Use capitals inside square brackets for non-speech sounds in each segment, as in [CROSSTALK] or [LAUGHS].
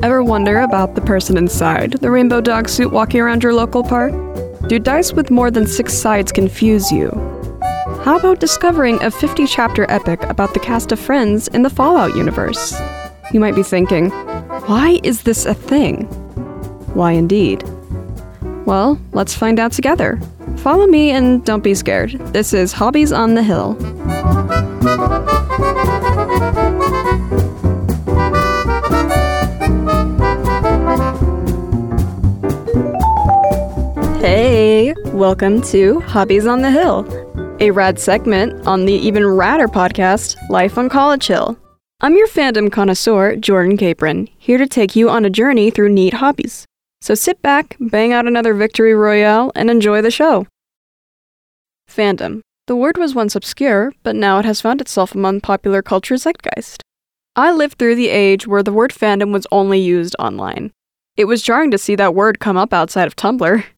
Ever wonder about the person inside the rainbow dog suit walking around your local park? Do dice with more than six sides confuse you? How about discovering a 50 chapter epic about the cast of friends in the Fallout universe? You might be thinking, why is this a thing? Why indeed? Well, let's find out together. Follow me and don't be scared. This is Hobbies on the Hill. Hey, welcome to Hobbies on the Hill, a rad segment on the even radder podcast, Life on College Hill. I'm your fandom connoisseur, Jordan Capron, here to take you on a journey through neat hobbies. So sit back, bang out another victory royale, and enjoy the show. Fandom. The word was once obscure, but now it has found itself among popular culture zeitgeist. I lived through the age where the word fandom was only used online. It was jarring to see that word come up outside of Tumblr. [LAUGHS]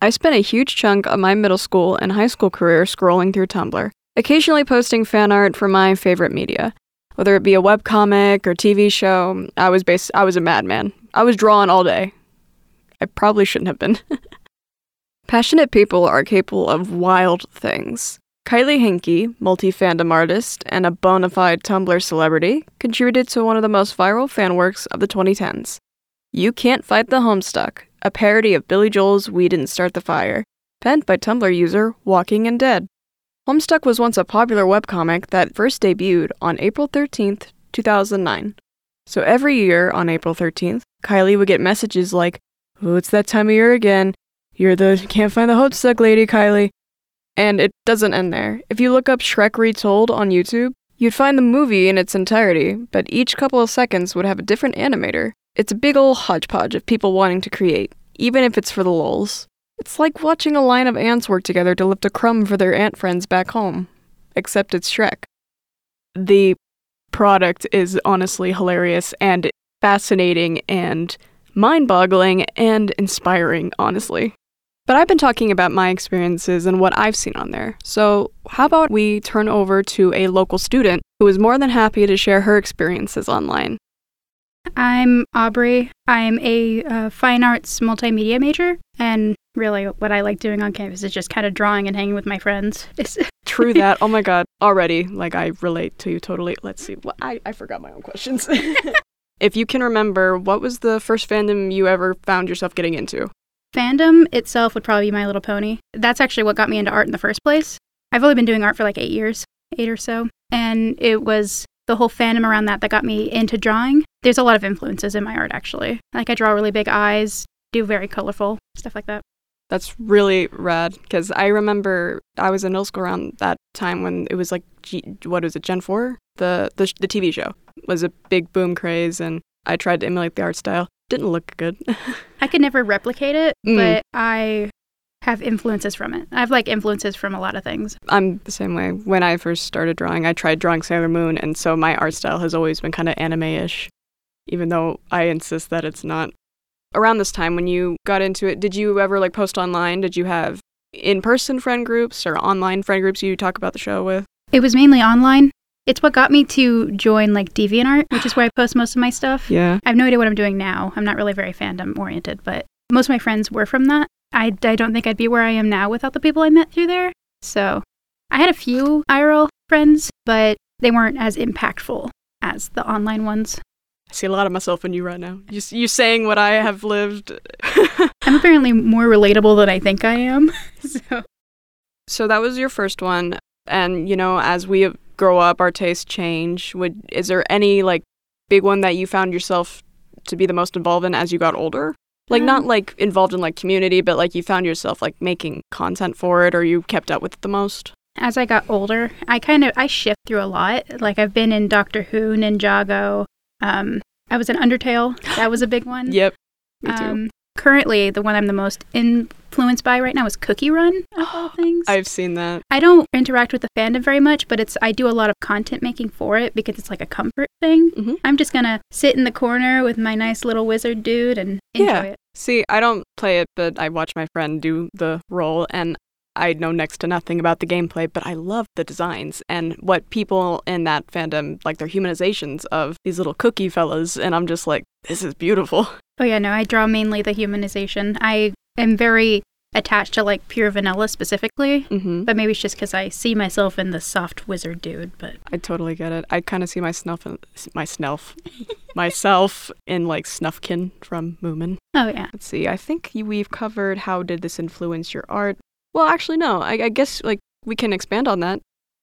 I spent a huge chunk of my middle school and high school career scrolling through Tumblr, occasionally posting fan art for my favorite media. Whether it be a webcomic or TV show, I was bas- I was a madman. I was drawing all day. I probably shouldn't have been. [LAUGHS] Passionate people are capable of wild things. Kylie Henke, multi fandom artist and a bona fide Tumblr celebrity, contributed to one of the most viral fan works of the 2010s. You Can't Fight the Homestuck, a parody of Billy Joel's We Didn't Start the Fire, penned by Tumblr user Walking and Dead. Homestuck was once a popular webcomic that first debuted on April 13th, 2009. So every year on April 13th, Kylie would get messages like, Oh, it's that time of year again. You're the can't fight the Homestuck lady, Kylie. And it doesn't end there. If you look up Shrek Retold on YouTube, you'd find the movie in its entirety, but each couple of seconds would have a different animator. It's a big ol' hodgepodge of people wanting to create, even if it's for the lulz. It's like watching a line of ants work together to lift a crumb for their ant friends back home. Except it's Shrek. The product is honestly hilarious and fascinating and mind boggling and inspiring, honestly. But I've been talking about my experiences and what I've seen on there. So, how about we turn over to a local student who is more than happy to share her experiences online? I'm Aubrey. I'm a uh, fine arts multimedia major, and really what I like doing on campus is just kind of drawing and hanging with my friends. [LAUGHS] True that. Oh my god. Already, like, I relate to you totally. Let's see. Well, I, I forgot my own questions. [LAUGHS] [LAUGHS] if you can remember, what was the first fandom you ever found yourself getting into? Fandom itself would probably be My Little Pony. That's actually what got me into art in the first place. I've only been doing art for like eight years, eight or so. And it was the whole fandom around that that got me into drawing. There's a lot of influences in my art, actually. Like, I draw really big eyes, do very colorful, stuff like that. That's really rad because I remember I was in middle school around that time when it was like G- what was it Gen 4 the, the the TV show was a big boom craze and I tried to emulate the art style didn't look good [LAUGHS] I could never replicate it, Mm. but I have influences from it. I have like influences from a lot of things. I'm the same way when I first started drawing I tried drawing Sailor Moon and so my art style has always been kind of anime-ish even though I insist that it's not around this time when you got into it did you ever like post online did you have in-person friend groups or online friend groups you talk about the show with It was mainly online. It's what got me to join like DeviantArt, which is where I post most of my stuff. yeah I have no idea what I'm doing now. I'm not really very fandom oriented, but most of my friends were from that. I, I don't think I'd be where I am now without the people I met through there. So I had a few IRL friends, but they weren't as impactful as the online ones. I see a lot of myself in you right now. You, you saying what I have lived. [LAUGHS] I'm apparently more relatable than I think I am. [LAUGHS] so so that was your first one, and you know, as we grow up, our tastes change. Would is there any like big one that you found yourself to be the most involved in as you got older? Like not Um, like involved in like community, but like you found yourself like making content for it, or you kept up with it the most. as I got older, I kind of I shift through a lot. Like I've been in Doctor Who, Ninjago. Um, I was in Undertale. That was a big one. [LAUGHS] Yep, me too. Um, currently, the one I'm the most influenced by right now is Cookie Run, of all [GASPS] things. I've seen that. I don't interact with the fandom very much, but it's I do a lot of content making for it because it's like a comfort thing. Mhm. I'm just gonna sit in the corner with my nice little wizard dude and enjoy Yeah. it. See, I don't play it, but I watch my friend do the role, and I know next to nothing about the gameplay, but I love the designs and what people in that fandom like their humanizations of these little cookie fellas, and I'm just like, this is beautiful. [LAUGHS] Oh yeah, no, I draw mainly the humanization. I am very attached to like pure vanilla specifically, hmm but maybe it's just because I see myself in the soft wizard dude. But I totally get it. I kind of see my snuff, my snelf, myself in like Snufkin from Moomin. oh yeah, Let's see. I think we've covered how did this influence your art. Well, actually, no. I, I guess like we can expand on that.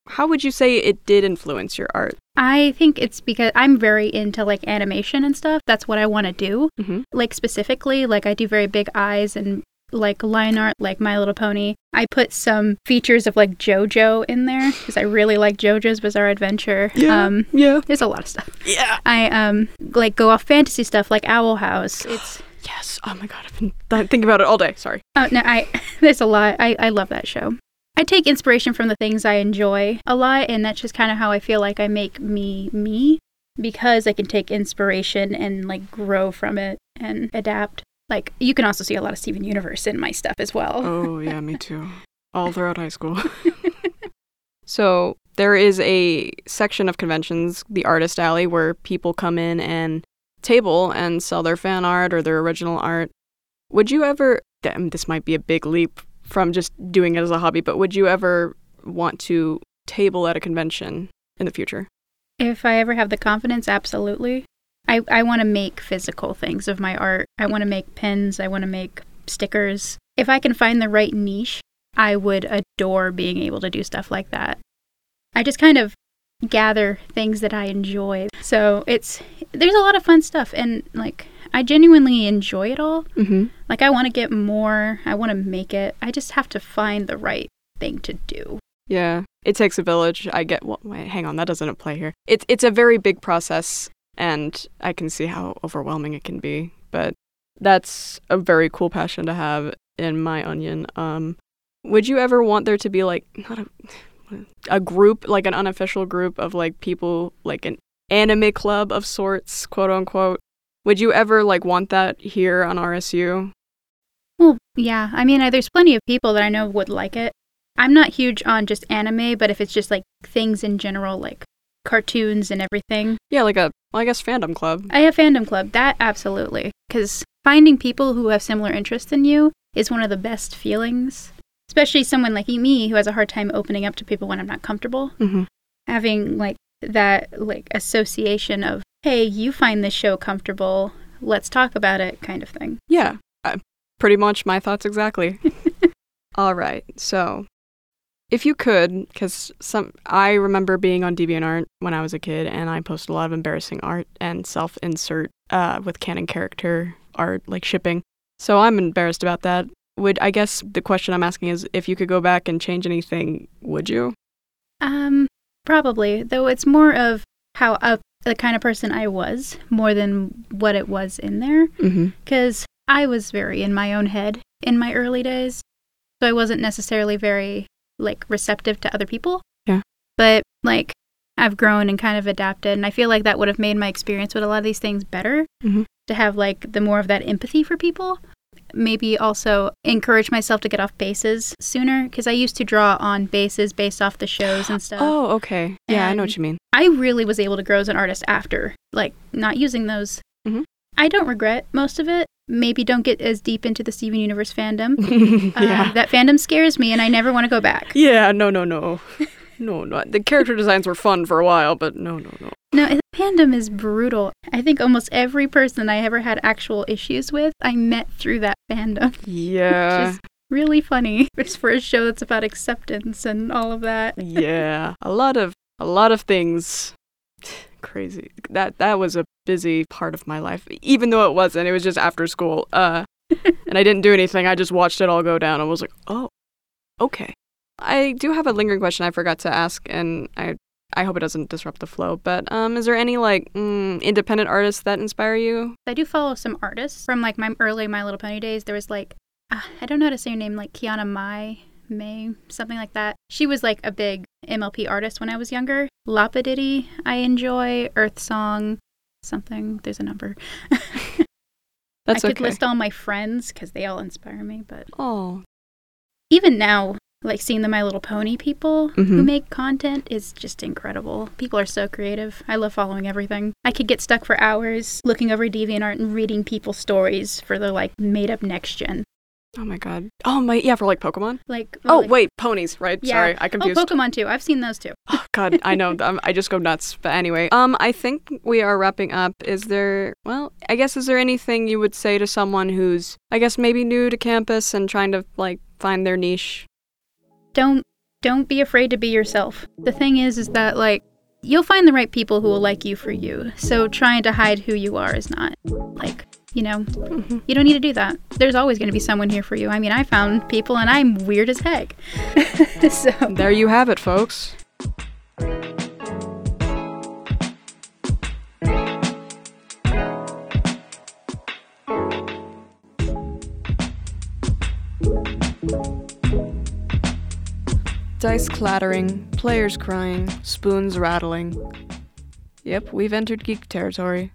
How would you say it did influence your art? I think it's because I'm very into like animation and stuff. That's what I want to do. Mm-hmm. Like specifically, like I do very big eyes and like line art, like My Little Pony. I put some features of like JoJo in there because I really like JoJo's Bizarre Adventure. Um, Yeah. there's a lot of stuff. Yeah. I um like go off fantasy stuff like Owl House. [GASPS] It's Yes. Oh my god, I've been th- thinking about it all day. Sorry. oh no, I [LAUGHS] there's a lot. I I love that show. I take inspiration from the things I enjoy a lot, and that's just kind of how I feel like I make me me because I can take inspiration and like grow from it and adapt. Like you can also see a lot of Steven Universe in my stuff as well. Oh yeah, me [LAUGHS] too. All throughout high school. [LAUGHS] so there is a section of conventions, the Artist Alley, where people come in and table and sell their fan art or their original art. Would you ever? This might be a big leap from just doing it as a hobby, but would you ever want to table at a convention in the future? If I ever have the confidence, absolutely. I, I want to make physical things of my art. I want to make pins. I want to make stickers. If I can find the right niche, I would adore being able to do stuff like that. I just kind of gather things that I enjoy. So it's, there's a lot of fun stuff. And like, I genuinely enjoy it all. Mm-hmm. Like, I want to get more. I want to make it. I just have to find the right thing to do. Yeah, it takes a village. I get. Well, wait, hang on, that doesn't apply here. It's it's a very big process, and I can see how overwhelming it can be. But that's a very cool passion to have in my onion. Um, would you ever want there to be like not a a group, like an unofficial group of like people, like an anime club of sorts, quote unquote? Would you ever like want that here on RSU? Well, yeah. I mean, there's plenty of people that I know would like it. I'm not huge on just anime, but if it's just like things in general, like cartoons and everything, Yeah, like a well, I guess fandom club. I have fandom club. That absolutely, because finding people who have similar interests in you is one of the best feelings. Especially someone like me who has a hard time opening up to people when I'm not comfortable. Mm-hmm. Having like that like association of, hey, you find this show comfortable, let's talk about it, kind of thing. Yeah, uh, pretty much my thoughts exactly. [LAUGHS] All right, so if you could, because some I remember being on DeviantArt when I was a kid, and I posted a lot of embarrassing art and self-insert uh, with canon character art, like shipping. So I'm embarrassed about that. Would I guess the question I'm asking is, if you could go back and change anything, would you? Um, probably. Though it's more of how uh, the kind of person I was more than what it was in there. Mm-hmm. Because I was very in my own head in my early days, so I wasn't necessarily very like receptive to other people. Yeah. But like I've grown and kind of adapted, and I feel like that would have made my experience with a lot of these things better. Mhm. To have like the more of that empathy for people. Maybe also encourage myself to get off bases sooner because I used to draw on bases based off the shows and stuff. Oh, okay. Yeah, I know what you mean. I really was able to grow as an artist after, like, not using those. Mhm. I don't regret most of it. Maybe don't get as deep into the Steven Universe fandom. [LAUGHS] yeah. Uh, that fandom scares me, and I never want to go back. yeah. No. No. No. No. No. The character designs were fun for a while, but no. No. No. No, fandom is brutal. I think almost every person I ever had actual issues with, I met through that fandom. [LAUGHS] Yeah. Which is really funny. It's for a show that's about acceptance and all of that. [LAUGHS] yeah, a lot of a lot of things. Crazy. That that was a busy part of my life, even though it wasn't. It was just after school. Uh, [LAUGHS] and I didn't do anything. I just watched it all go down. I was like, oh, okay. I do have a lingering question I forgot to ask, and I I hope it doesn't disrupt the flow. But um, is there any like mm, independent artists that inspire you? I do follow some artists from like my early My Little Pony days. There was like, uh, I don't know how to say her name, like Kiana Mai, May, something like that. She was like a big MLP artist when I was younger. Lapidity, I enjoy. Earth Song, something. There's a number. [LAUGHS] That's I could okay. list all my friends because they all inspire me. But oh, even now, like seeing the My Little Pony people Mhm. who make content is just incredible. People are so creative. I love following everything. I could get stuck for hours looking over DeviantArt and reading people's stories for the like made up next gen. Oh my god. Oh my yeah, for like Pokemon. Like Oh like- wait, ponies, right? Yeah. Sorry, I confused. Oh. Pokemon too. I've seen those too. Oh God, I know. [LAUGHS] um, I just go nuts. But anyway, um, I think we are wrapping up. Is there? Well, I guess is there anything you would say to someone who's, I guess, maybe new to campus and trying to like find their niche? Don't don't be afraid to be yourself. The thing is is that like you'll find the right people who will like you for you. So trying to hide who you are is not like, you know, mm-hmm. you don't need to do that. There's always going to be someone here for you. I mean, I found people and I'm weird as heck. [LAUGHS] so There you have it, folks. Dice clattering, players crying, spoons rattling. Yep, we've entered geek territory.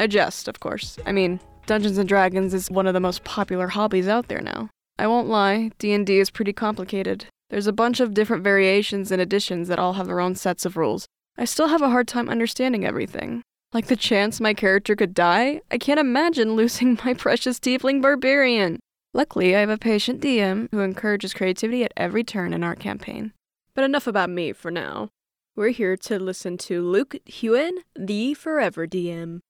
A jest, of course. I mean, Dungeons and Dragons is one of the most popular hobbies out there now. I won't lie, D&D is pretty complicated. There's a bunch of different variations and editions that all have their own sets of rules. I still have a hard time understanding everything. Like the chance my character could die, I can't imagine losing [LAUGHS] my precious tiefling barbarian. Luckily, I have a patient DM who encourages creativity at every turn in our campaign. But enough about me for now. We're here to listen to Luke Hewen, the Forever DM.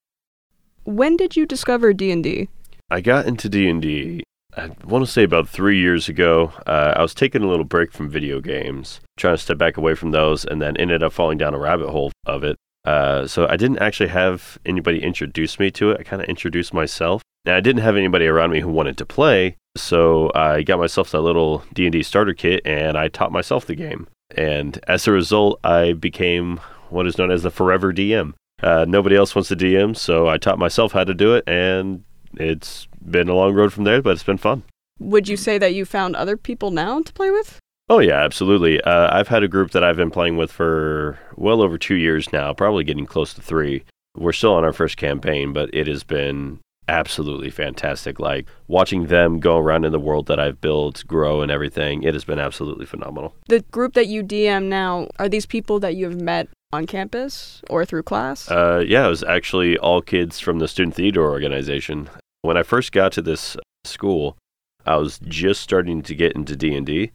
When did you discover D&D? I got into D&D I want to say about three years ago. Uh, I was taking a little break from video games, trying to step back away from those, and then ended up falling down a rabbit hole of it. Uh, so I didn't actually have anybody introduce me to it. I kind of introduced myself, and I didn't have anybody around me who wanted to play. So I got myself that little D and D starter kit, and I taught myself the game. And as a result, I became what is known as the Forever DM. Uh, nobody else wants to DM, so I taught myself how to do it, and it's been a long road from there, but it's been fun. Would you say that you found other people now to play with? Oh yeah, absolutely. Uh, I've had a group that I've been playing with for well over two years now, probably getting close to three. We're still on our first campaign, but it has been absolutely fantastic. Like watching them go around in the world that I've built, grow, and everything. It has been absolutely phenomenal. The group that you DM now, are these people that you have met on campus or through class? Uh, yeah, it was actually all kids from the Student Theater organization. When I first got to this school, I was just starting to get into D and D,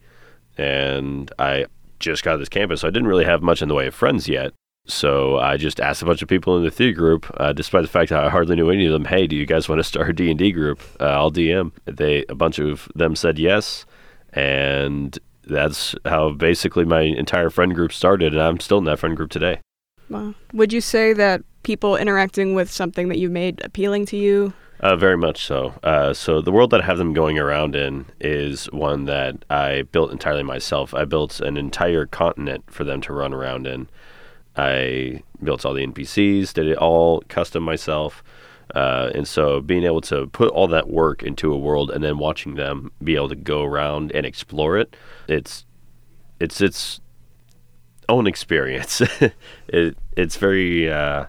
and I just got to this campus, so I didn't really have much in the way of friends yet. So I just asked a bunch of people in the theater group, uh, despite the fact that I hardly knew any of them. Hey, do you guys want to start a D and D group? Uh, I'll DM. They a bunch of them said yes, and that's how basically my entire friend group started, and I'm still in that friend group today. Wow. Would you say that people interacting with something that you made appealing to you? Uh, very much so. Uh, so the world that I have them going around in is one that I built entirely myself. I built an entire continent for them to run around in. I built all the NPCs, did it all custom myself. Uh, and so being able to put all that work into a world and then watching them be able to go around and explore it, it's it's its own experience. [LAUGHS] it it's very uh,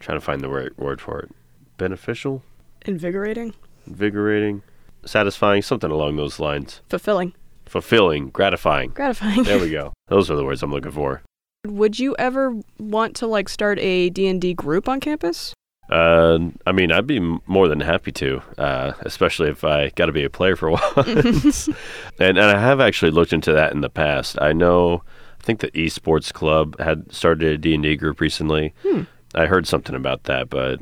trying to find the right word for it. Beneficial Invigorating? invigorating, satisfying, something along those lines. Fulfilling? Fulfilling, gratifying. Gratifying? There we [LAUGHS] go. Those are the words I'm looking for. Would you ever want to like start a D&D group on campus? Uh, I mean, I'd be more than happy to, uh, especially if I got to be a player for [LAUGHS] once. [LAUGHS] and, and I have actually looked into that in the past. I know, I think the esports club had started a D&D group recently. Hmm. I heard something about that, but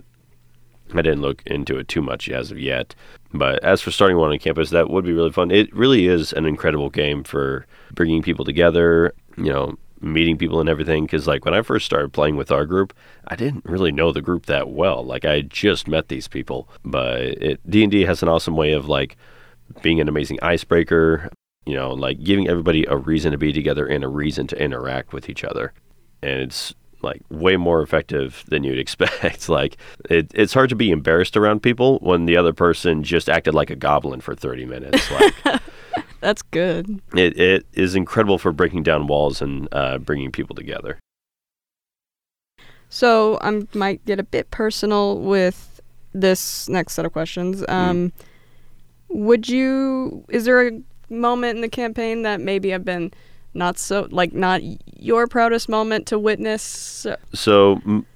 I didn't look into it too much as of yet. But as for starting one on campus, that would be really fun. It really is an incredible game for bringing people together, you know, meeting people and everything. Because, like, when I first started playing with our group, I didn't really know the group that well. Like, I just met these people. But it, D&D has an awesome way of, like, being an amazing icebreaker, you know, like giving everybody a reason to be together and a reason to interact with each other. And it's like way more effective than you'd [LAUGHS] expect. like it, it's hard to be embarrassed around people when the other person just acted like a goblin for 30 minutes. Like [LAUGHS] That's good. it, it is incredible for breaking down walls and uh, bringing people together. So I might get a bit personal with this next set of questions. Um, Would you? Is there a moment in the campaign that maybe I've been not so like not your proudest moment to witness? So m-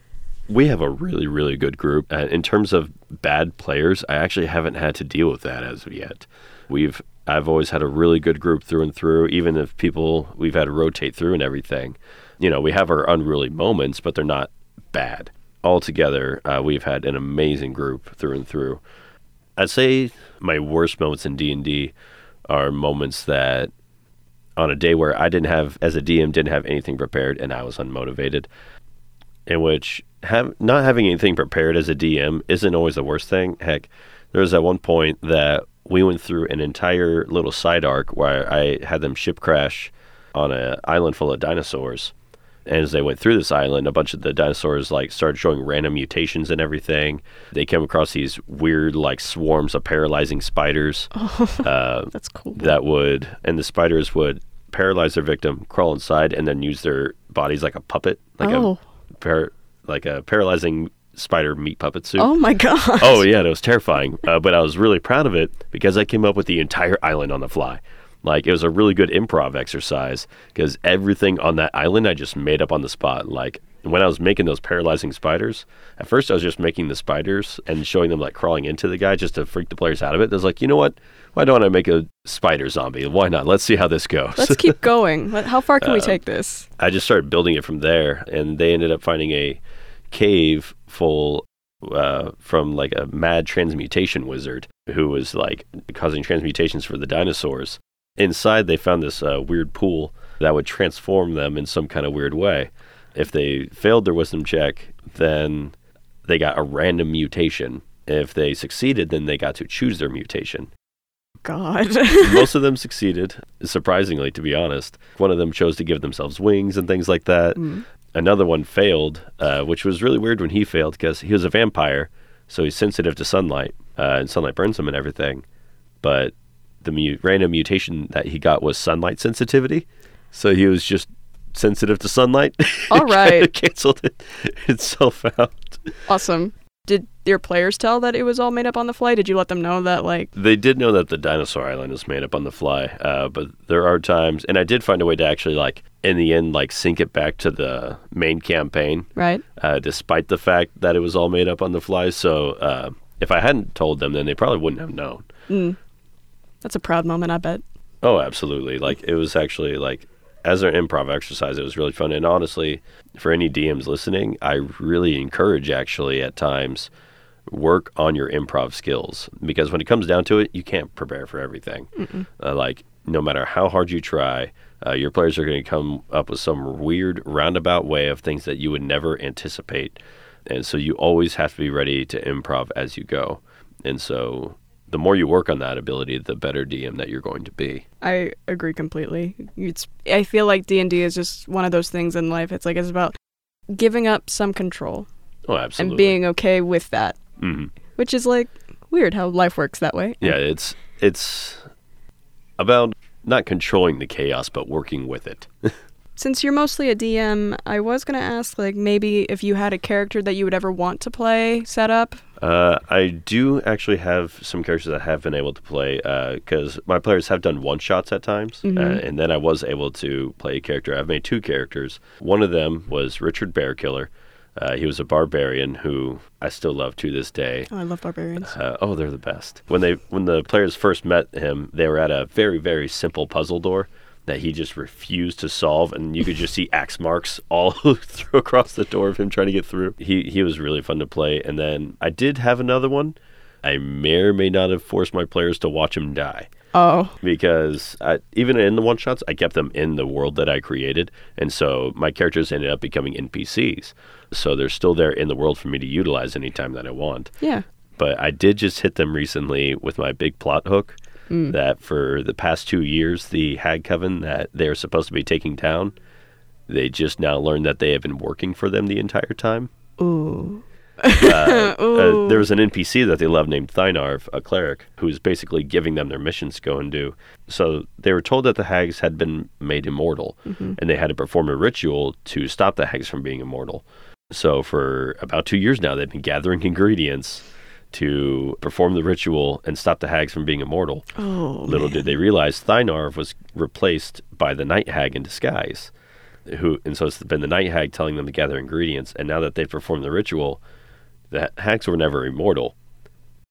we have a really, really good group. Uh, in terms of bad players, I actually haven't had to deal with that as of yet. We've I've always had a really good group through and through, even if people we've had to rotate through and everything. You know, we have our unruly moments, but they're not bad. Altogether, uh, we've had an amazing group through and through. I'd say my worst moments in D and D are moments that on a day where I didn't have, as a DM, didn't have anything prepared and I was unmotivated, in which have not having anything prepared as a DM isn't always the worst thing. Heck, there was at one point that we went through an entire little side arc where I had them ship crash on an island full of dinosaurs. And as they went through this island, a bunch of the dinosaurs like started showing random mutations and everything. They came across these weird like swarms of paralyzing spiders. [LAUGHS] uh, That's cool. that would, and the spiders would paralyze their victim, crawl inside, and then use their bodies like a puppet, like Oh. a par- like a paralyzing spider meat puppet suit. oh my god. Oh yeah, it was terrifying. Uh, but I was really proud of it because I came up with the entire island on the fly. Like it was a really good improv exercise because everything on that island I just made up on the spot. Like when I was making those paralyzing spiders, at first I was just making the spiders and showing them like crawling into the guy just to freak the players out of it. I was like, you know what? Why don't I make a spider zombie? Why not? Let's see how this goes. Let's keep [LAUGHS] going. How far can we Um, take this? I just started building it from there, and they ended up finding a cave full uh, from like a mad transmutation wizard who was like causing transmutations for the dinosaurs. Inside, they found this uh, weird pool that would transform them in some kind of weird way. If they failed their wisdom check, then they got a random mutation. If they succeeded, then they got to choose their mutation. God. [LAUGHS] Most of them succeeded, surprisingly, to be honest. One of them chose to give themselves wings and things like that. Mm. Another one failed, uh, which was really weird when he failed because he was a vampire, so he's sensitive to sunlight, uh, and sunlight burns him and everything. But the mu- random mutation that he got was sunlight sensitivity, so he was just sensitive to sunlight. [LAUGHS] All right, canceled it [LAUGHS] itself out. awesome. Did your players tell that it was all made up on the fly? Did you let them know that like They did know that the dinosaur island is made up on the fly, uh, but there are times, and I did find a way to actually like in the end like sync it back to the main campaign, right? uh, despite the fact that it was all made up on the fly. So uh, if I hadn't told them, then they probably wouldn't have known. Mm. That's a proud moment, I bet. Oh, absolutely! Like it was actually like as an improv exercise, it was really fun. And honestly, for any DMs listening, I really encourage actually at times work on your improv skills because when it comes down to it, you can't prepare for everything. Uh, like no matter how hard you try, uh, your players are going to come up with some weird roundabout way of things that you would never anticipate, and so you always have to be ready to improv as you go. And so the more you work on that ability, the better DM that you're going to be. I agree completely. It's I feel like D&D is just one of those things in life. It's like it's about giving up some control Oh, absolutely. and being okay with that, hmm which is like weird how life works that way. Yeah, it's it's about not controlling the chaos, but working with it. [LAUGHS] Since you're mostly a DM, I was going to ask like maybe if you had a character that you would ever want to play set up. Uh, I do actually have some characters I have been able to play because my players have done one shots at times, uh, Mhm. and then I was able to play a character. I've made two characters. One of them was Richard Bearkiller. Uh, he was a barbarian who I still love to this day. Oh, I love barbarians. Uh, oh, they're the best. When they when the players first met him, they were at a very very simple puzzle door that he just refused to solve, and you could just see axe marks all [LAUGHS] through across the door of him trying to get through. He he was really fun to play. And then I did have another one. I may or may not have forced my players to watch him die Oh, because I, even in the one shots, I kept them in the world that I created, and so my characters ended up becoming NPCs. So they're still there in the world for me to utilize anytime that I want yeah. but I did just hit them recently with my big plot hook Mm. that for the past two years, the Hag Coven that they're supposed to be taking down, they just now learned that they have been working for them the entire time. Ooh. Uh, uh, [LAUGHS] there was an NPC that they love named Thynarv, a cleric, who's basically giving them their missions to go and do. So they were told that the hags had been made immortal, Mhm. and they had to perform a ritual to stop the hags from being immortal. So for about two years now, they've been gathering ingredients to perform the ritual and stop the hags from being immortal. Oh, Little did they realize Thynarv was replaced by the night hag in disguise. Who and so it's been the night hag telling them to gather ingredients, and now that they've performed the ritual, the hags were never immortal.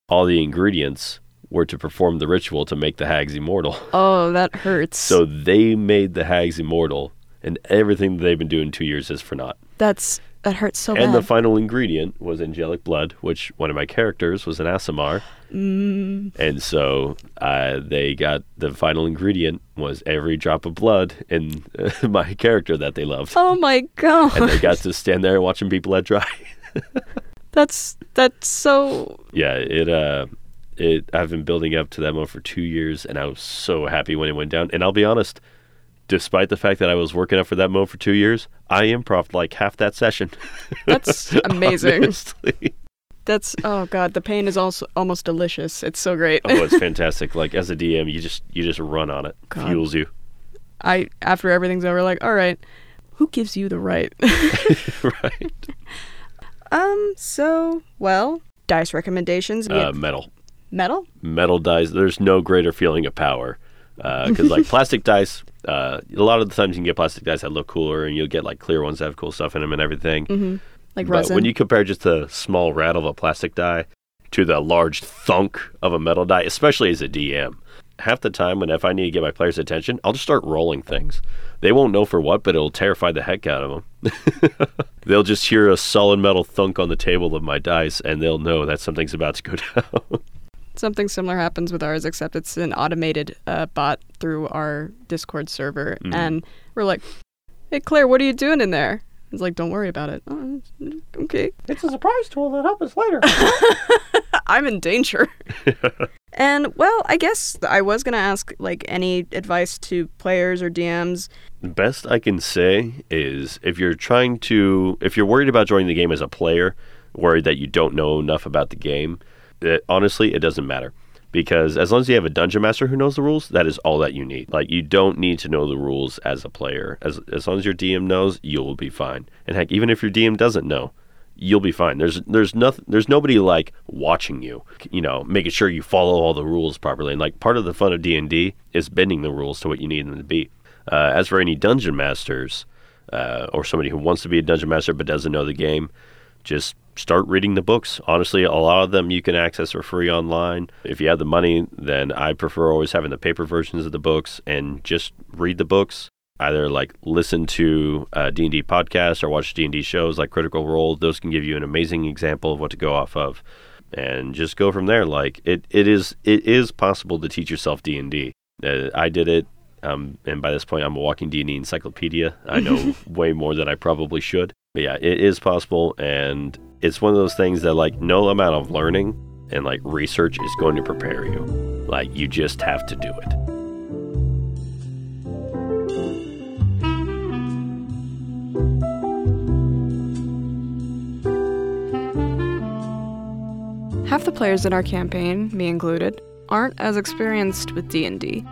All the ingredients were to perform the ritual to make the hags immortal. [LAUGHS] Oh, that hurts. So they made the hags immortal, and everything that they've been doing two years is for naught. that's that hurts so and bad. the final ingredient was angelic blood, which one of my characters was an Aasimar. mm, And so uh, they got the final ingredient was every drop of blood in uh, [LAUGHS] my character that they loved. oh my god. And they got [LAUGHS] to stand there watching people let dry. [LAUGHS] that's that's so yeah, it uh it I've been building up to that moment for 2 years and I was so happy when it went down. And I'll be honest, despite the fact that I was working up for that moment for 2 years, I improv like half that session. [LAUGHS] That's [LAUGHS] amazing. That's oh god, the pain is also almost delicious. It's so great. oh, it's [LAUGHS] fantastic. Like as a DM, you just you just run on it. God. Fuels you. I after everything's over, like, all right, who gives you the right? right. um. So well, dice recommendations. Uh, have metal. metal. metal dice. There's no greater feeling of power because like plastic dice. Uh, a lot of the times you can get plastic dice that look cooler, and you'll get like clear ones that have cool stuff in them and everything. Mm-hmm. Like but resin. when you compare just a small rattle of a plastic die to the large thunk of a metal die, especially as a DM, half the time when if I need to get my players' attention, I'll just start rolling things. They won't know for what, but it'll terrify the heck out of them. [LAUGHS] they'll just hear a solid metal thunk on the table of my dice, and they'll know that something's about to go [LAUGHS] down. Something similar happens with ours, except it's an automated uh, bot through our Discord server, Mhm. and we're like, "Hey Claire, what are you doing in there?" It's like, "Don't worry about it." Oh, okay. It's a surprise tool that happens later. [LAUGHS] I'm in danger. [LAUGHS] and well, I guess I was gonna ask like any advice to players or DMs. The best I can say is if you're trying to, if you're worried about joining the game as a player, worried that you don't know enough about the game, it, honestly, it doesn't matter. Because as long as you have a dungeon master who knows the rules, that is all that you need. Like you don't need to know the rules as a player. As as long as your DM knows, you'll be fine. And heck, even if your DM doesn't know, you'll be fine. There's there's nothing there's nobody like watching you, you know, making sure you follow all the rules properly. And like part of the fun of D and D is bending the rules to what you need them to be. Uh, as for any dungeon masters uh, or somebody who wants to be a dungeon master but doesn't know the game, just start reading the books. Honestly, a lot of them you can access for free online. If you have the money, then I prefer always having the paper versions of the books and just read the books. Either like listen to uh, D and D podcasts or watch D and D shows like Critical Role. Those can give you an amazing example of what to go off of, and just go from there. Like it, it is it is possible to teach yourself D and D. Uh, I did it um, and by this point, I'm a walking D&D encyclopedia. I know [LAUGHS] way more than I probably should. But yeah, it is possible, and it's one of those things that like no amount of learning and like research is going to prepare you. Like you just have to do it. Half the players in our campaign, me included, aren't as experienced with D&D.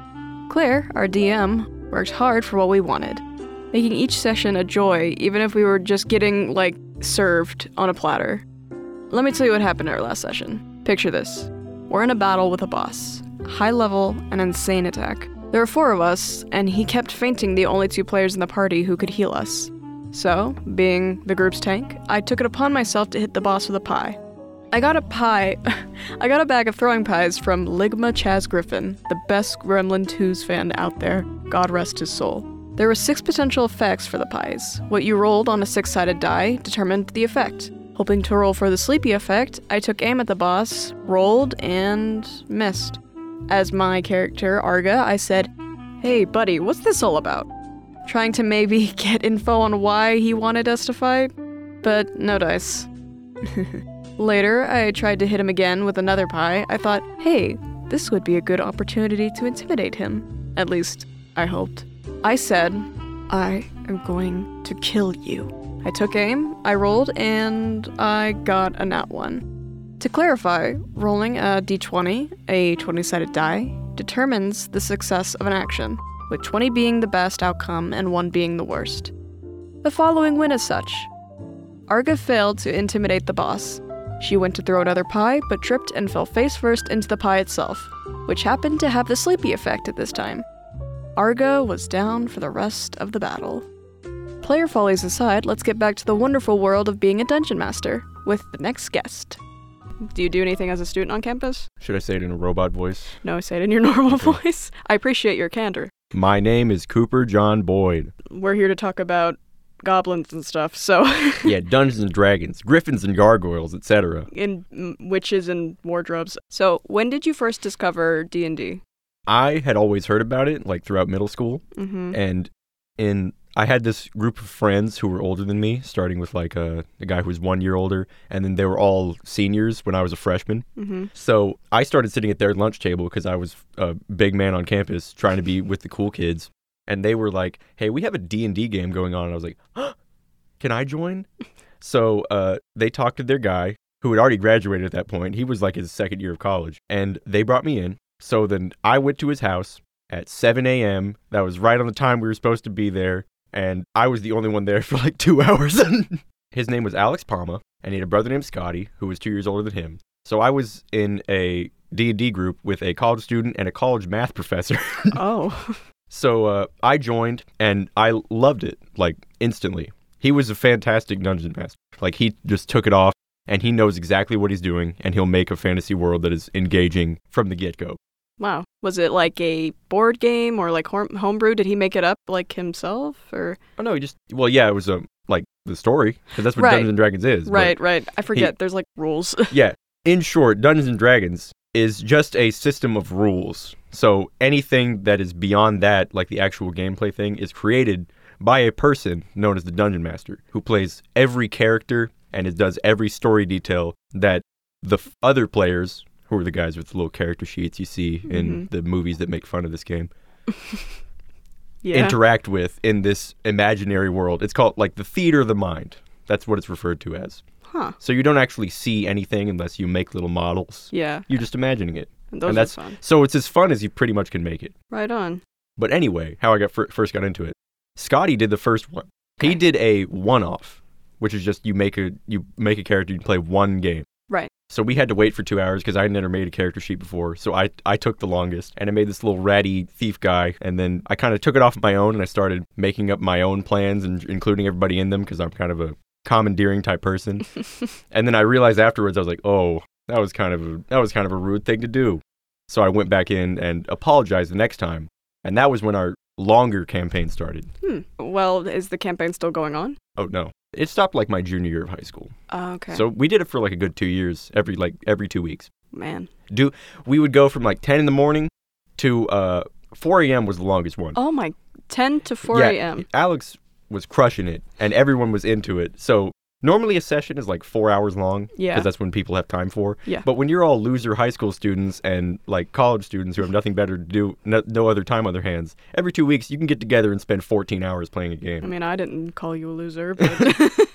Claire, our DM, worked hard for what we wanted, making each session a joy even if we were just getting like served on a platter. Let me tell you what happened at our last session. Picture this. We're in a battle with a boss. High level and insane attack. There were four of us, and he kept fainting the only two players in the party who could heal us. So, being the group's tank, I took it upon myself to hit the boss with a pie. I got a pie. [LAUGHS] I got a bag of throwing pies from Ligma Chaz Griffin, the best Gremlin 2's fan out there. God rest his soul. There were six potential effects for the pies. What you rolled on a six sided die determined the effect. Hoping to roll for the sleepy effect, I took aim at the boss, rolled, and missed. As my character, Arga, I said, Hey, buddy, what's this all about? Trying to maybe [LAUGHS] get info on why he wanted us to fight, but no dice. [LAUGHS] Later, I tried to hit him again with another pie. I thought, hey, this would be a good opportunity to intimidate him. At least, I hoped. I said, I am going to kill you. I took aim, I rolled, and I got a nat 1. To clarify, rolling a d20, a 20 sided die, determines the success of an action, with 20 being the best outcome and 1 being the worst. The following win is such Arga failed to intimidate the boss. She went to throw another pie, but tripped and fell face first into the pie itself, which happened to have the sleepy effect at this time. Arga was down for the rest of the battle. Player follies aside, let's get back to the wonderful world of being a dungeon master with the next guest. Do you do anything as a student on campus? Should I say it in a robot voice? No, say it in your [LAUGHS] normal voice. I appreciate your candor. My name is Cooper John Boyd. We're here to talk about goblins and stuff, so. [LAUGHS] yeah, Dungeons and Dragons, Griffins and Gargoyles, etc. in mm, witches and wardrobes. So, when did you first discover D&D? I had always heard about it like throughout middle school, Mhm. and in I had this group of friends who were older than me, starting with like a, a guy who was one year older, and then they were all seniors when I was a freshman. Mhm. So I started sitting at their lunch table because I was a big man on campus, trying to be with the cool kids, and they were like, "Hey, we have a D and D game going on." And I was like, huh, "Can I join?" So uh, they talked to their guy who had already graduated at that point. He was like his second year of college, and they brought me in. So then I went to his house at 7 a.m. That was right on the time we were supposed to be there, and I was the only one there [LAUGHS] for like two hours. [LAUGHS] his name was Alex Palma, and he had a brother named Scotty who was two years older than him. So I was in a D&D group with a college student and a college math professor. [LAUGHS] Oh. So uh, I joined and I loved it like instantly. He was a fantastic dungeon master. Like he just took it off and he knows exactly what he's doing and he'll make a fantasy world that is engaging from the get go. Wow. Was it like a board game or like homebrew? Did he make it up like himself or Oh no, he just well yeah, it was a like the story because that's what Right. Dungeons and Dragons is. Right, right. I forget there's like rules. [LAUGHS] yeah. In short, Dungeons and Dragons is just a system of rules. So anything that is beyond that, like the actual gameplay thing, is created by a person known as the Dungeon Master, who plays every character and it does every story detail that the f- other players, who are the guys with the little character sheets you see in mm-hmm. the movies that make fun of this game, [LAUGHS] yeah. interact with in this imaginary world. It's called like the theater of the mind. That's what it's referred to as. huh. So you don't actually see anything unless you make little models. Yeah. You're just imagining it. Those and are that's fun. so it's as fun as you pretty much can make it. Right on. But anyway, how I got fir- first got into it. Scotty did the first one. He did a one-off, which is just you make a you make a character you play one game. Right. So we had to wait for two hours because I had never made a character sheet before. So I I took the longest and I made this little ratty thief guy, and then I kind of took it off my own and I started making up my own plans and including everybody in them because I'm kind of a commandeering type person. [LAUGHS] and then I realized afterwards I was like, oh, that was kind of a, that was kind of a rude thing to do. So I went back in and apologized the next time, and that was when our longer campaign started. Hmm. Well, is the campaign still going on? Oh no, it stopped like my junior year of high school. Oh, okay. So we did it for like a good two years, every like every two weeks. man. Do we would go from like ten in the morning to uh 4 a.m. was the longest one. Oh my 10 to 4 Yeah, a.m. Alex was crushing it, and everyone was into it. So normally a session is like four hours long, Yeah. because that's when people have time for. Yeah. But when you're all loser high school students and like college students who have nothing better to do, no, no other time on their hands, every two weeks you can get together and spend 14 hours playing a game. I mean, I didn't call you a loser, but [LAUGHS]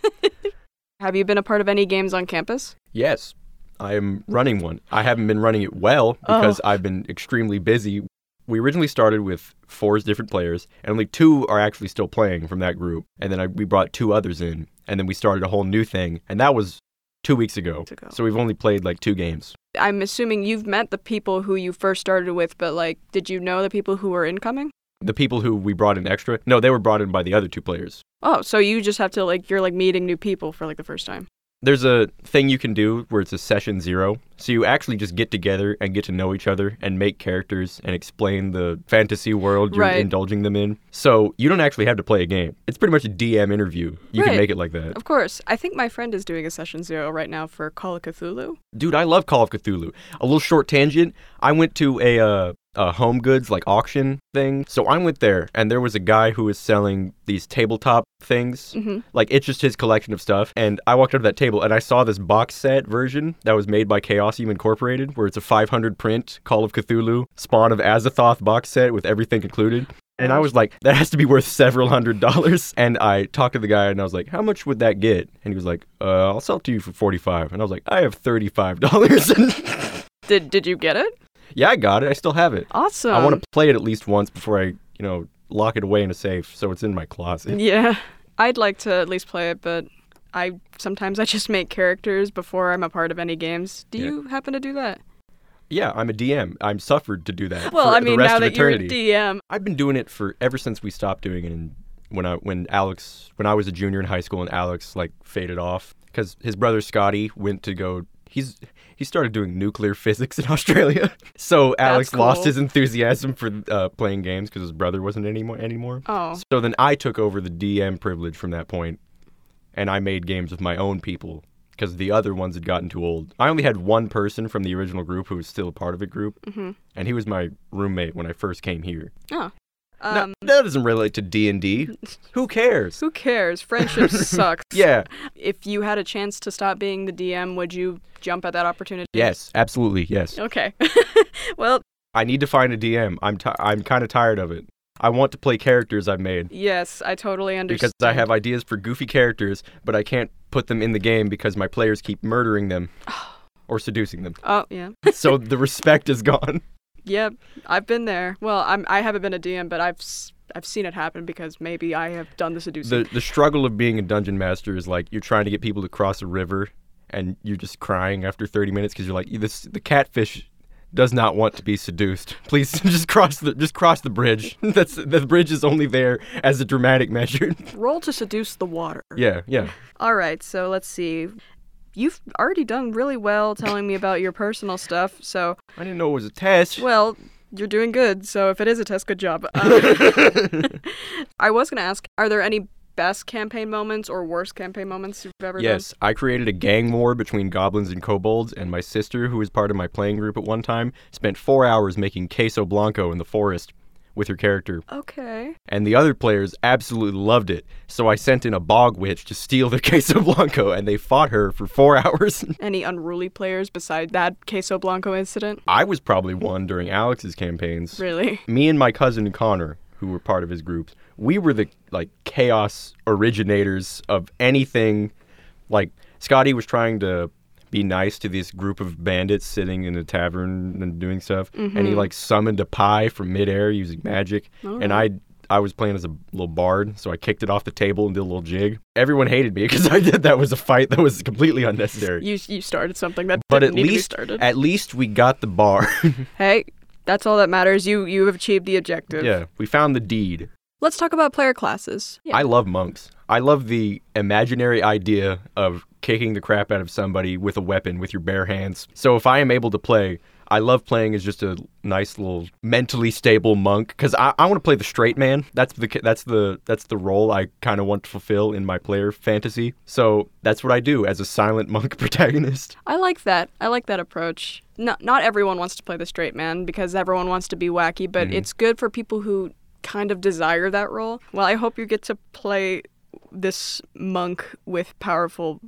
Have you been a part of any games on campus? Yes, I am running one. I haven't been running it well because oh. I've been extremely busy. We originally started with four different players, and only two are actually still playing from that group. And then I, we brought two others in, and then we started a whole new thing, and that was two weeks ago. Weeks ago. So we've only played like two games. I'm assuming you've met the people who you first started with, but like, did you know the people who were incoming? The people who we brought in extra, no, they were brought in by the other two players. Oh, so you just have to like, you're like meeting new people for like the first time. There's a thing you can do where it's a session zero. So you actually just get together and get to know each other and make characters and explain the fantasy world you're Right. indulging them in. So you don't actually have to play a game. It's pretty much a DM interview. You Right. can make it like that. Of course. I think my friend is doing a session zero right now for Call of Cthulhu. Dude, I love Call of Cthulhu. A little short tangent. I went to a uh, a home goods like auction thing. So I went there and there was a guy who was selling these tabletop things. hmm Like it's just his collection of stuff. And I walked up to that table and I saw this box set version that was made by Chaosium Incorporated, where it's a 500 print Call of Cthulhu Spawn of Azathoth box set with everything included. And I was like, that has to be worth several hundred dollars. [LAUGHS] And I talked to the guy and I was like, how much would that get? And he was like, uh, I'll sell it to you for 45. And I was like, I have $35. [LAUGHS] Did Did you get it? Yeah, I got it. I still have it. Awesome. I want to play it at least once before I, you know, lock it away in a safe so it's in my closet. Yeah, I'd like to at least play it, but I sometimes I just make characters before I'm a part of any games. Do Yeah. you happen to do that? Yeah, I'm a DM. I'm suffered to do that. Well, for I mean, the rest now that eternity. you're a DM, I've been doing it for ever since we stopped doing it. And when I when Alex when I was a junior in high school and Alex like faded off because his brother Scotty went to go. He's he started doing nuclear [LAUGHS] physics in Australia. [LAUGHS] So Alex lost his enthusiasm for uh, playing games because his brother wasn't anymore anymore. oh, So then I took over the DM privilege from that point, and I made games with my own people because the other ones had gotten too old. I only had one person from the original group who was still a part of the group, hmm and he was my roommate when I first came here. oh. Um, that doesn't relate to D and D. Who cares? who cares? Friendship [LAUGHS] sucks. Yeah. If you had a chance to stop being the DM, would you jump at that opportunity? Yes. Absolutely. Yes. Okay. [LAUGHS] well, I need to find a DM. I'm ti I'm kind of tired of it. I want to play characters I've made yes, I totally understand. because I have ideas for goofy characters, but I can't put them in the game because my players keep murdering them [SIGHS] or seducing them. Oh yeah, so the respect is gone. [LAUGHS] yeah. I've been there. Well, I'm. I haven't been a DM, but I've. I've seen it happen because maybe I have done the seducing. The the struggle of being a dungeon master is like you're trying to get people to cross a river and you're just crying after 30 minutes because you're like this the catfish does not want to be seduced. [LAUGHS] Please [LAUGHS] just cross the just cross the bridge. [LAUGHS] That's the bridge is only there as a dramatic measure. Roll to seduce the water. yeah, yeah. All right, so let's see. You've already done really well telling me about your personal stuff. So, I didn't know it was a test. well, you're doing good. So, if it is a test, good job. Uh, [LAUGHS] I was going to ask are there any best campaign moments or worst campaign moments you've ever Yes, I created a gang war between goblins and kobolds, and my sister, who was part of my playing group at one time, spent four hours making queso blanco in the forest with her character. Okay. and the other players absolutely loved it. So I sent in a bog witch to steal the [LAUGHS] queso blanco, and they fought her for four [LAUGHS] hours. Any unruly players beside that Queso Blanco incident? I was probably one during Alex's campaigns. Really? Me and my cousin Connor, who were part of his groups, we were the like chaos originators of anything. Like Scotty was trying to be nice to this group of bandits sitting in a tavern and doing stuff, and he mm-hmm. like summoned a pie from midair using magic, and I. I was playing as a little bard, so I kicked it off the table and did a little jig. Everyone hated me [LAUGHS] because I did that was a fight that was completely unnecessary. You you started something that but didn't at need least, to be started. at least we got the bar. [LAUGHS] hey, that's all that matters. You you have achieved the objective. yeah, we found the deed. Let's talk about player classes. I love monks. I love the imaginary idea of kicking the crap out of somebody with a weapon with your bare hands. So if I am able to play, I love playing as just a nice little mentally stable monk because I, I want to play the straight man. That's the that's the that's the role I kind of want to fulfill in my player fantasy. So that's what I do as a silent monk [LAUGHS] protagonist. I like that. I like that approach. Not not everyone wants to play the straight man because everyone wants to be wacky, but Mm-hmm. it's good for people who kind of desire that role. Well, I hope you get to play this monk with powerful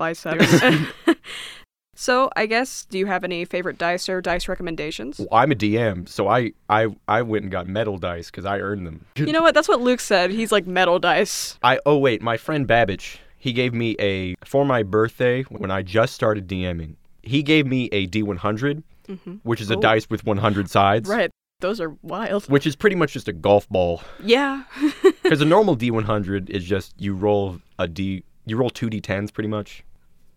biceps. [LAUGHS] so, I guess do you have any favorite dice or dice recommendations? Well, I'm a DM, so I I I went and got metal dice because I earned them. You know what? That's what Luke said. He's like metal dice. I oh wait, my friend Babbage, he gave me a for my birthday when I just started DMing. He gave me a D100, mm-hmm. which is a dice with 100 sides, Right. Those are wild. which is pretty much just a golf ball. Yeah. [LAUGHS] Because a normal D100 is just you roll a D, you roll two D10s pretty much.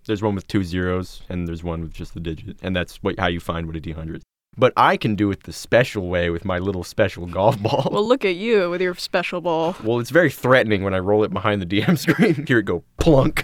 There's one with two zeros, and there's one with just the digit, and that's what how you find what a D100 is. But I can do it the special way with my little special golf [LAUGHS] ball. well, look at you with your special ball. Well, it's very threatening when I roll it behind the DM [LAUGHS] screen. Here it go, plunk.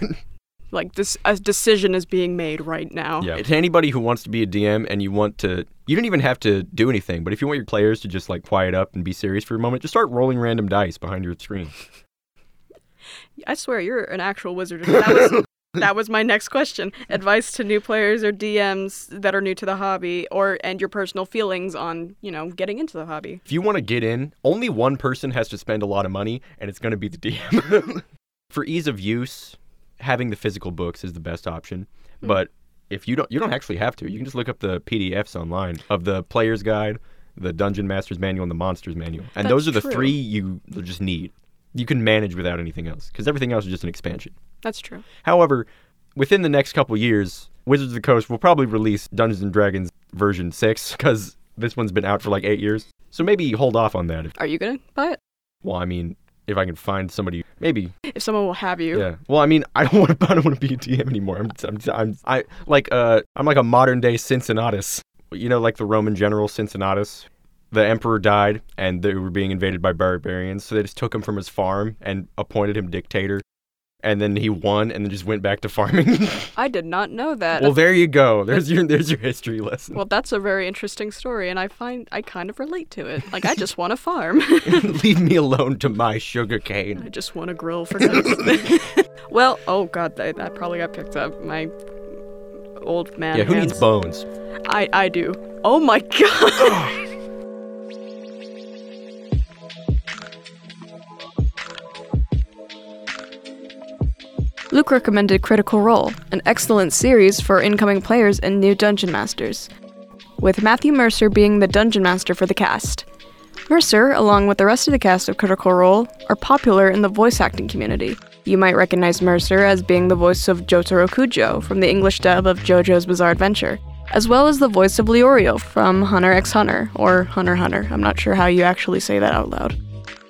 Like this, a decision is being made right now. Yeah. To anybody who wants to be a DM and you want to, you don't even have to do anything, but if you want your players to just like quiet up and be serious for a moment, just start rolling random dice behind your screen. [LAUGHS] I swear you're an actual wizard. That was that was my next question. Advice to new players or DMs that are new to the hobby, or and your personal feelings on you know getting into the hobby. If you want to get in, only one person has to spend a lot of money, and it's going to be the DM. [LAUGHS] for ease of use, having the physical books is the best option. Hmm. But if you don't, you don't actually have to. You can just look up the PDFs online of the player's guide, the dungeon master's manual, and the monster's manual, and those are the true. three you just need. You can manage without anything else because everything else is just an expansion. That's true. However, within the next couple years, Wizards of the Coast will probably release Dungeons and Dragons version 6 [LAUGHS] because this one's been out for like eight years. So maybe hold off on that. If, Are you gonna buy it? well, I mean, if I can find somebody, maybe. If someone will have you. Yeah. Well, I mean, [LAUGHS] I don't want to. I don't want to be a DM anymore. I'm. I'm. I'm. I like. Uh. I'm like a modern day Cincinnatus. You know, like the Roman general Cincinnatus. The emperor died, and they were being invaded by barbarians. So they just took him from his farm and appointed him dictator. And then he won, and then just went back to farming. [LAUGHS] I did not know that. well, there you go. There's your. There's your history lesson. Well, that's a very interesting story, and I find I kind of relate to it. Like, I just want a farm. [LAUGHS] Leave me alone to my sugar cane. I just want to grill for God's [LAUGHS] Well, oh god, that, that probably got picked up. My old man. Yeah, who hands. needs bones? I I do. Oh my god. Luke recommended Critical Role, an excellent series for incoming players and new dungeon masters, with Matthew Mercer being the dungeon master for the cast. Mercer, along with the rest of the cast of Critical Role, are popular in the voice acting community. You might recognize Mercer as being the voice of Jotaro Kujo from the English dub of JoJo's Bizarre Adventure, as well as the voice of Leorio from Hunter x Hunter, or Hunter Hunter. I'm not sure how you actually say that out loud.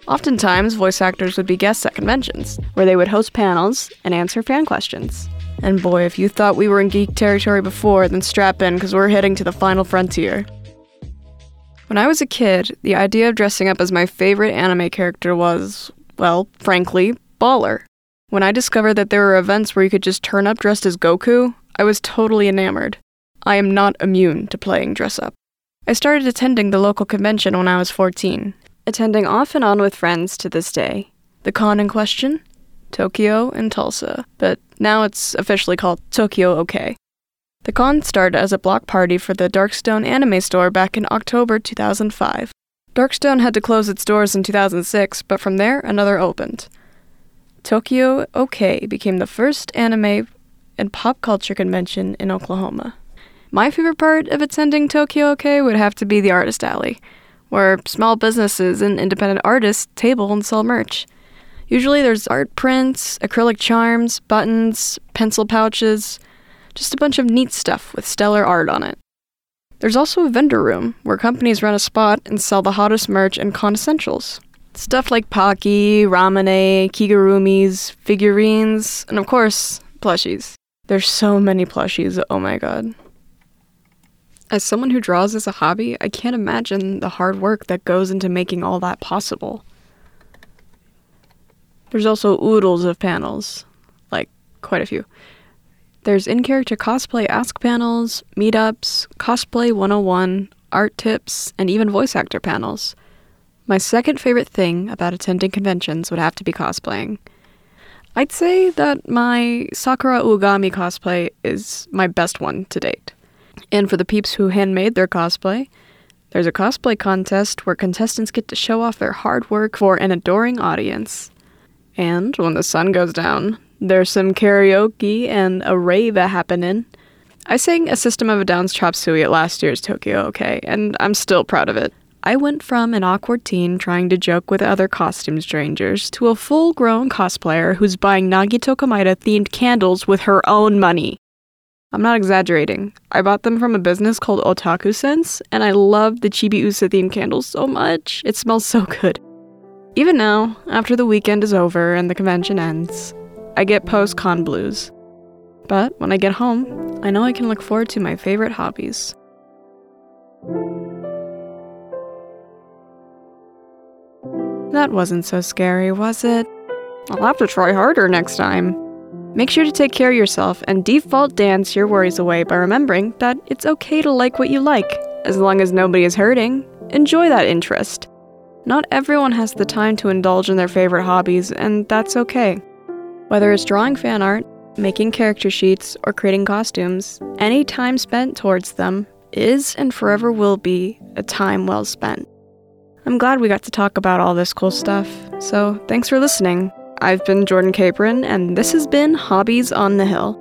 Oftentimes, voice actors would be guests at conventions, where they would host panels and answer fan questions. And boy, if you thought we were in geek territory before, then strap in, because we're heading to the final frontier. When I was a kid, the idea of dressing up as my favorite anime character was, well, frankly, baller. When I discovered that there were events where you could just turn up dressed as Goku, I was totally enamored. I am not immune to playing dress up. I started attending the local convention when I was 14, attending off and on with friends to this day. The con in question? Tokyo in Tulsa, but now it's officially called Tokyo OK. The con started as a block party for the Darkstone anime store back in October 2005. Darkstone had to close its doors in 2006, but from there, another opened. Tokyo OK became the first anime and pop culture convention in Oklahoma. My favorite part of attending Tokyo OK would have to be the Artist Alley, where small businesses and independent artists table and sell merch. Usually there's art prints, acrylic charms, buttons, pencil pouches, just a bunch of neat stuff with stellar art on it. There's also a vendor room where companies rent a spot and sell the hottest merch and con essentials. Stuff like Pocky, Ramune, Kigurumis, figurines, and of course, plushies. There's so many plushies, oh my god. As someone who draws as a hobby, I can't imagine the hard work that goes into making all that possible. There's also oodles of panels, like quite a few. There's in character cosplay ask panels, meetups, cosplay 101, art tips, and even voice actor panels. My second favorite thing about attending conventions would have to be cosplaying. I'd say that my Sakura Ogami cosplay is my best one to date. And for the peeps who handmade their cosplay, there's a cosplay contest where contestants get to show off their hard work for an adoring audience. And when the sun goes down, there's some karaoke and a rave happening. I sang a System of a Down's Chop Suey at last year's Tokyo OK, and I'm still proud of it. I went from an awkward teen trying to joke with other costume strangers to a full grown cosplayer who's buying Nagito Komaeda themed candles with her own money. I'm not exaggerating. I bought them from a business called Otaku Scents, and I love the Chibi Usa themed candles so much. It smells so good. Even now, after the weekend is over and the convention ends, I get post con blues. But when I get home, I know I can look forward to my favorite hobbies. That wasn't so scary, was it? I'll have to try harder next time. Make sure to take care of yourself and default dance your worries away by remembering that it's okay to like what you like, as long as nobody is hurting. Enjoy that interest. Not everyone has the time to indulge in their favorite hobbies, and that's okay. Whether it's drawing fan art, making character sheets, or creating costumes, any time spent towards them is and forever will be a time well spent. I'm glad we got to talk about all this cool stuff, so thanks for listening. I've been Jordan Capron, and this has been Hobbies on the Hill.